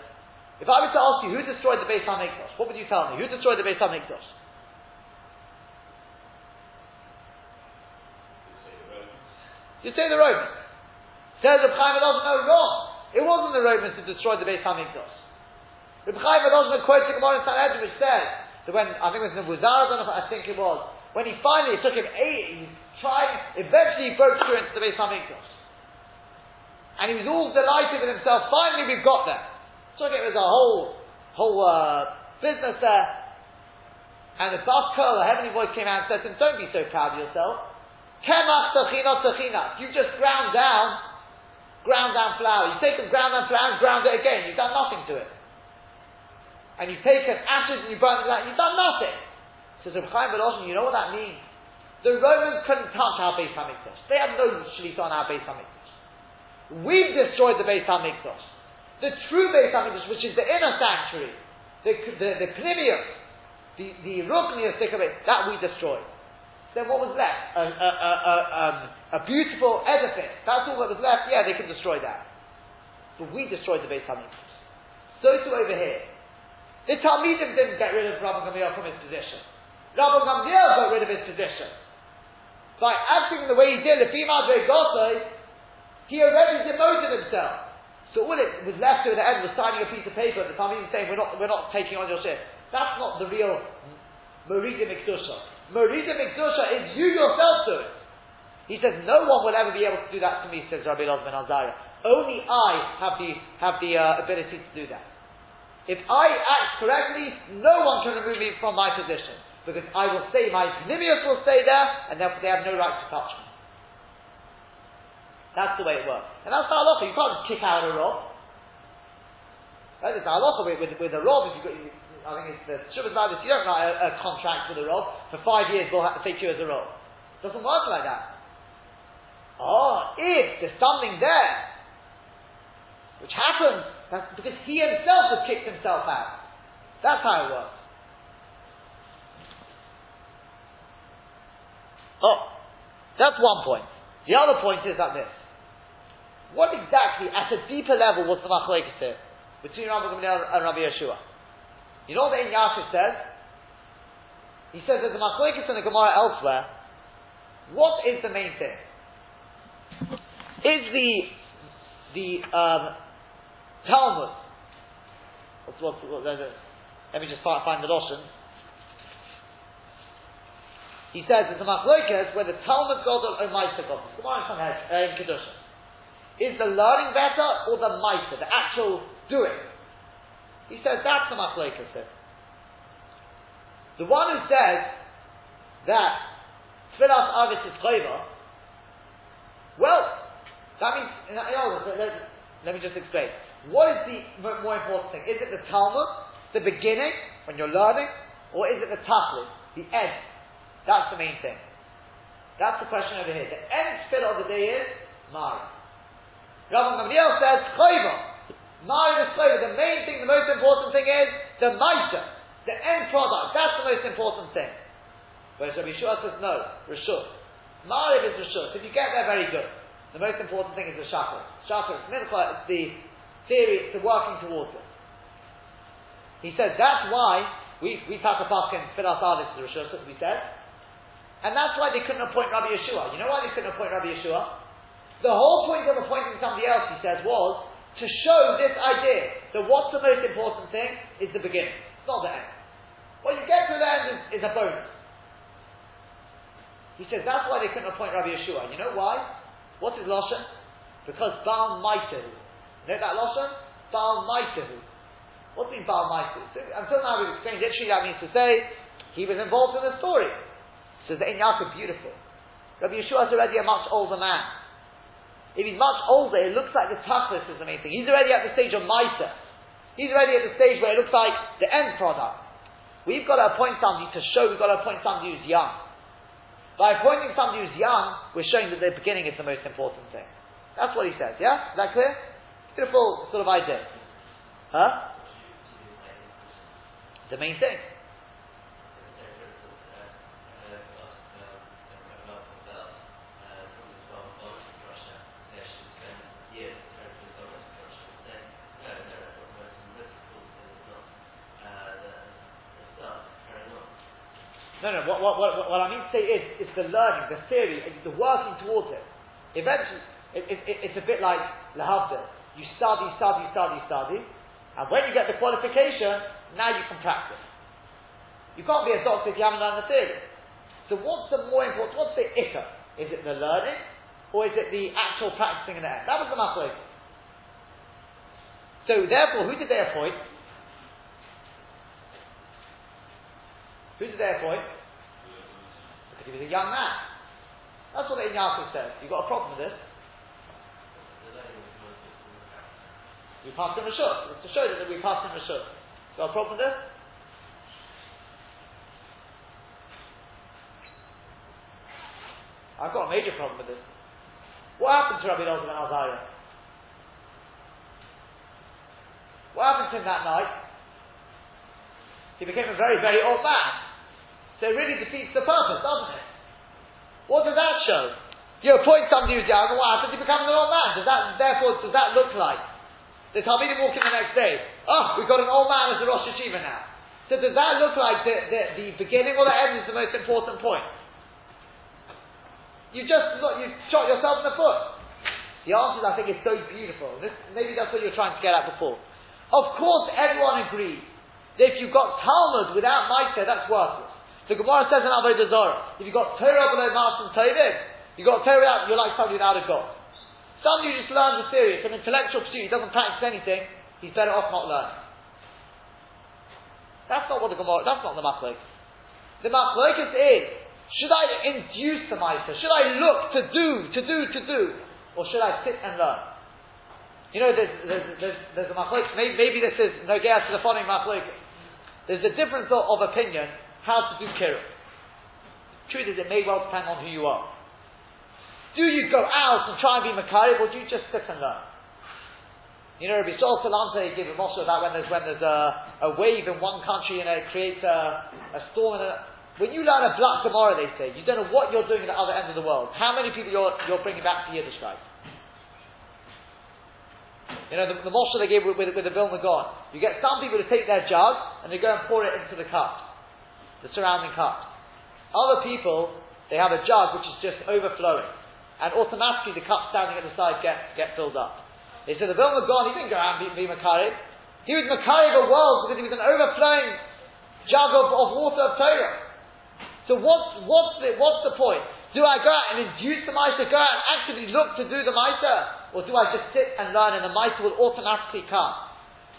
If I were to ask you who destroyed the Beis HaMikdash, what would you tell me? Who destroyed the Beis HaMikdash? You say the Romans. Says Reb Chaim no, wrong. It wasn't the Romans who destroyed the Beis Hamikdash. Reb Chaim Adosman quotes the Gemara in Sanhedrin which says that when, I think it was if I think it was, when he finally, it took him eight, he eventually he broke through into the Beis Hamikdash. And he was all delighted with himself, finally we've got there. So it was a whole, whole uh, business there. And the Bas Kol, a heavenly voice came out and said to him, don't be so proud of yourself. Tachina. You just ground down, ground down flour. You take the ground down flour and ground it again. You've done nothing to it and you take an ashes and you burn it out, you've done nothing. Says Reb you know what that means? The Romans couldn't touch our Beis Hamikdash. They had no shlita on our Beis Hamikdash. We've destroyed the Beis Hamikdash. The true Beis Hamikdash, which is the inner sanctuary, the the, the Pnimius, the the Ruchniyus that we destroyed. Then what was left? A, a, a, a, um, a beautiful edifice. That's all that was left. Yeah, they can destroy that. But we destroyed the Beis Hamikdash. So too over here. The Talmidim didn't get rid of Rabbi Gamliel from his position. Rabbi Gamliel got rid of his position. By acting the way he did, the female Gosai, he already demoted himself. So all it was left to at the end was signing a piece of paper, at the Talmidim saying, we're not, we're not taking on your ship. That's not the real Merida Mikdusha. Merida Mikdusha is you yourself doing. He says, no one will ever be able to do that to me, says Rabbi Elazar ben Azariah. Only I have the, have the uh, ability to do that. If I act correctly, no one can remove me from my position. Because I will stay, my Nimius will stay there, and therefore they have no right to touch me. That's the way it works. And that's the halacha. You can't just kick out a rob. Right? It's a halacha with, with, with a rob. If you got, I think it's the Shabbat Madis, you don't write a, a, contract with a rob. For five years, we'll have to take you as a rob. It doesn't work like that. Oh, if there's something there, which happens, that's because he himself has kicked himself out. That's how it works. Oh, that's one point. The other point is that this. What exactly, at a deeper level, was the machlokes here between Rabbi Gamliel and Rabbi Yehoshua? You know what the Yaakov says? He says there's a machlokes in the Gemara elsewhere. What is the main thing? Is the the um, Talmud. What's, what's, what, let me just find, the Lashon. He says it's a machlokas where the Talmud Gadol or Maisa Gadol. Gemara uh, in Kedusha. Is the learning better or the Maisa, the actual doing? He says that's the machlokas. The one who says that Tfilas Avis is chayva, well, that means, let, let me just explain. What is the more important thing? Is it the Talmud, the beginning, when you're learning, or is it the Tachlis, the end? That's the main thing. That's the question over here. The end spit of the day is Mari. Rabbi Gamliel says Chayva. Mari is Chayva. The main thing, the most important thing is the Maisa, the end product. That's the most important thing. Whereas Rabbi Yehoshua says no, Rishut. Mari is Rishut. If you get there, very good. The most important thing is the Shachar. Shachar is It's the theory it's the working towards it. He says that's why we we talk about and fit our to the Rishus, as we said, and that's why they couldn't appoint Rabbi Yehoshua. You know why they couldn't appoint Rabbi Yehoshua? The whole point of appointing somebody else, he says, was to show this idea that what's the most important thing is the beginning, not the end. What you get to the end is, is a bonus. He says that's why they couldn't appoint Rabbi Yehoshua. You know why? What's his lashon? Because Baal Maitir Know that lashon? Baal Maitahu. What means Baal Maitahu? So, until now we've explained literally that means to say he was involved in the story. So the Yaakov beautiful. Rabbi Yehoshua is already a much older man. If he's much older, it looks like the tachlis is the main thing. He's already at the stage of Maita. He's already at the stage where it looks like the end product. We've got to appoint somebody to show we've got to appoint somebody who's young. By appointing somebody who's young, we're showing that the beginning is the most important thing. That's what he says, yeah? Is that clear? Beautiful sort of idea. Huh? The main thing. No, no, what, what, what, what I mean to say is, it's the learning, the theory, the working towards it. Eventually, it, it, it, it's a bit like Lahavdil. You study, study, study, study, and when you get the qualification, now you can practice. You can't be a doctor if you haven't learned the theory. So what's the more important, what's the ikka? Is it the learning, or is it the actual practicing in the end? That was the machlok. So therefore, who did they appoint? Who did they appoint? Because he was a young man. That's what the says. You've got a problem with this? We passed in Rashut. It's to show that we passed in Rashut. Got a problem with this? I've got a major problem with this. What happened to Rabbi Elazar ben Azariah? What happened to him that night? He became a very, very old man. So it really defeats the purpose, doesn't it? What does that show? You appoint somebody who's young, and what happens? He becomes an old man. Does that, therefore, does that look like? The Talmidim walk in the next day. Oh, we've got an old man as the Rosh HaYeshiva now. So does that look like the, the, the beginning or the end is the most important point? You just you shot yourself in the foot. The answer, I think, is so beautiful. This, maybe that's what you're trying to get at before. Of course, everyone agrees that if you've got Talmud without Maita, that's worthless. The Gemara says in Avodah Zarah, if you've got Torah below Master and Tovim, you've got Torah out, you're like somebody without a God. Somebody who just learns a theory, it's an intellectual pursuit, he doesn't practice anything, he's better off not learning. That's not what the Gemara, that's not the Machlok. The Machlokes is, should I induce the Maisa? Should I look to do, to do, to do? Or should I sit and learn? You know, there's, there's, there's, there's a Machlok, maybe, maybe this is no gas to the following Machlok. There's a difference of, of opinion how to do kiruv. Truth is, it may well depend on who you are. Do you go out and try and be Makarib, or do you just sit and learn? You know, Rabbi Sol Salante gave a moshe about when there's when there's a, a wave in one country and it creates a, a storm. A, when you learn a black Gemara, they say you don't know what you're doing at the other end of the world. How many people you're, you're bringing back to Yiddishkeit? You know, the, the moshe they gave with, with, with the Vilna Gaon. You get some people to take their jug and they go and pour it into the cup the surrounding cup. Other people, they have a jug which is just overflowing, and automatically the cup standing at the side get, get filled up. They said the Vilna Gaon, he didn't go out and be, be Makari. He was Makari of the world because he was an overflowing jug of, of water of Torah. So what's, what's, the, what's the point? Do I go out and induce the mitre, go out and actively look to do the mitre? Or do I just sit and learn and the mitre will automatically come?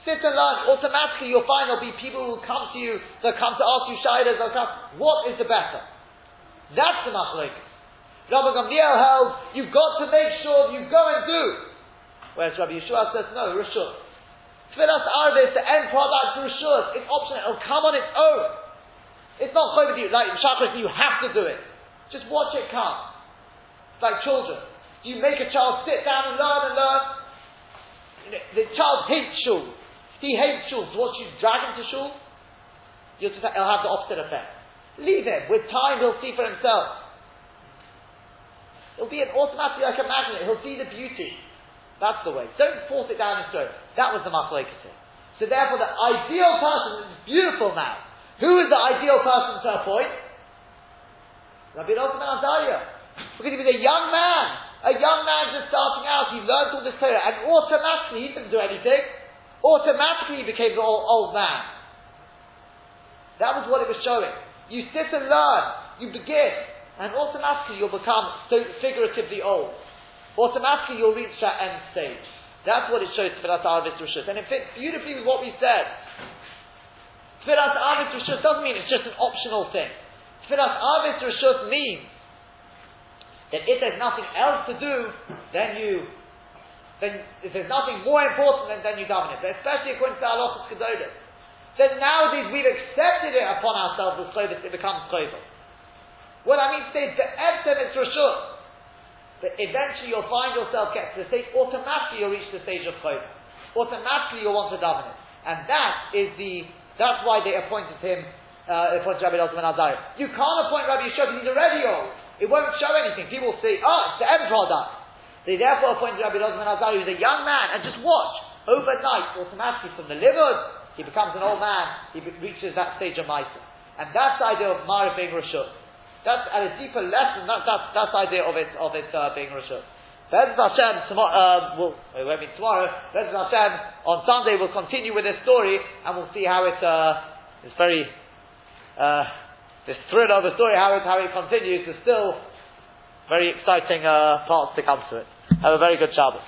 Sit and learn. Automatically, you'll find there'll be people who will come to you. They'll come to ask you shaylas. They'll come. What is the better? That's the machlokes. Rabbi Gamliel held you've got to make sure you go and do. Whereas Rabbi Yehoshua says no, rishut. Tfilas arbe is the end product for. It's optional. It'll come on its own. It's not over you like chakras. You have to do it. Just watch it come. It's like children. You make a child sit down and learn and learn? The child hates shul. He hates shul. What you drag him to shul? You'll it'll have the opposite effect. Leave him. With time, he'll see for himself. It'll be an automatically like a magnet. He'll see the beauty. That's the way. Don't force it down his throat. That was the machlokes. So therefore, the ideal person is beautiful now. Who is the ideal person to appoint? Rabbi Elazar Azariah. Because he was a young man. A young man just starting out. He learned all this Torah. And automatically, he didn't do anything automatically he became an old, old man. That was what it was showing. You sit and learn, you begin, and automatically you'll become so figuratively old. Automatically you'll reach that end stage. That's what it shows Tfilas Arvis Rishus. And it fits beautifully with what we said. Tfilas Arvis Rishus doesn't mean it's just an optional thing. Tfilas Arvis Rishus means that if there's nothing else to do, then you then if there's nothing more important than, then you daven it. But especially according to Halachas Kedolim. Then nowadays we've accepted it upon ourselves as Chovis, it becomes Chovis. What I mean to say is, Be'evtem it's Rashut. But eventually you'll find yourself get to the stage, automatically you'll reach the stage of Chovis. Automatically you'll want to daven it. And that is the, that's why they appointed him, uh, appointed Rabbi Elazar ben Azariah. You can't appoint Rabbi Yehoshua because he's already old. It won't show anything. People will say, oh, it's the end product. They therefore appointed Rabbi Elazar Azari, who's a young man, and just watch, overnight, automatically from the liver, he becomes an old man, he reaches that stage of Maisa. And that's the idea of Mara being Rashut. That's at a deeper lesson, that, that's, that's the idea of it, of it uh, being Rashut. Bezat Hashem, tomorrow, um, well, I won't be tomorrow, Bezat Hashem, on Sunday we'll continue with this story, and we'll see how it, uh, it's very, uh, this thriller of the story, how it, how it continues, is still very exciting uh, parts to come to it. Have a very good Shabbos.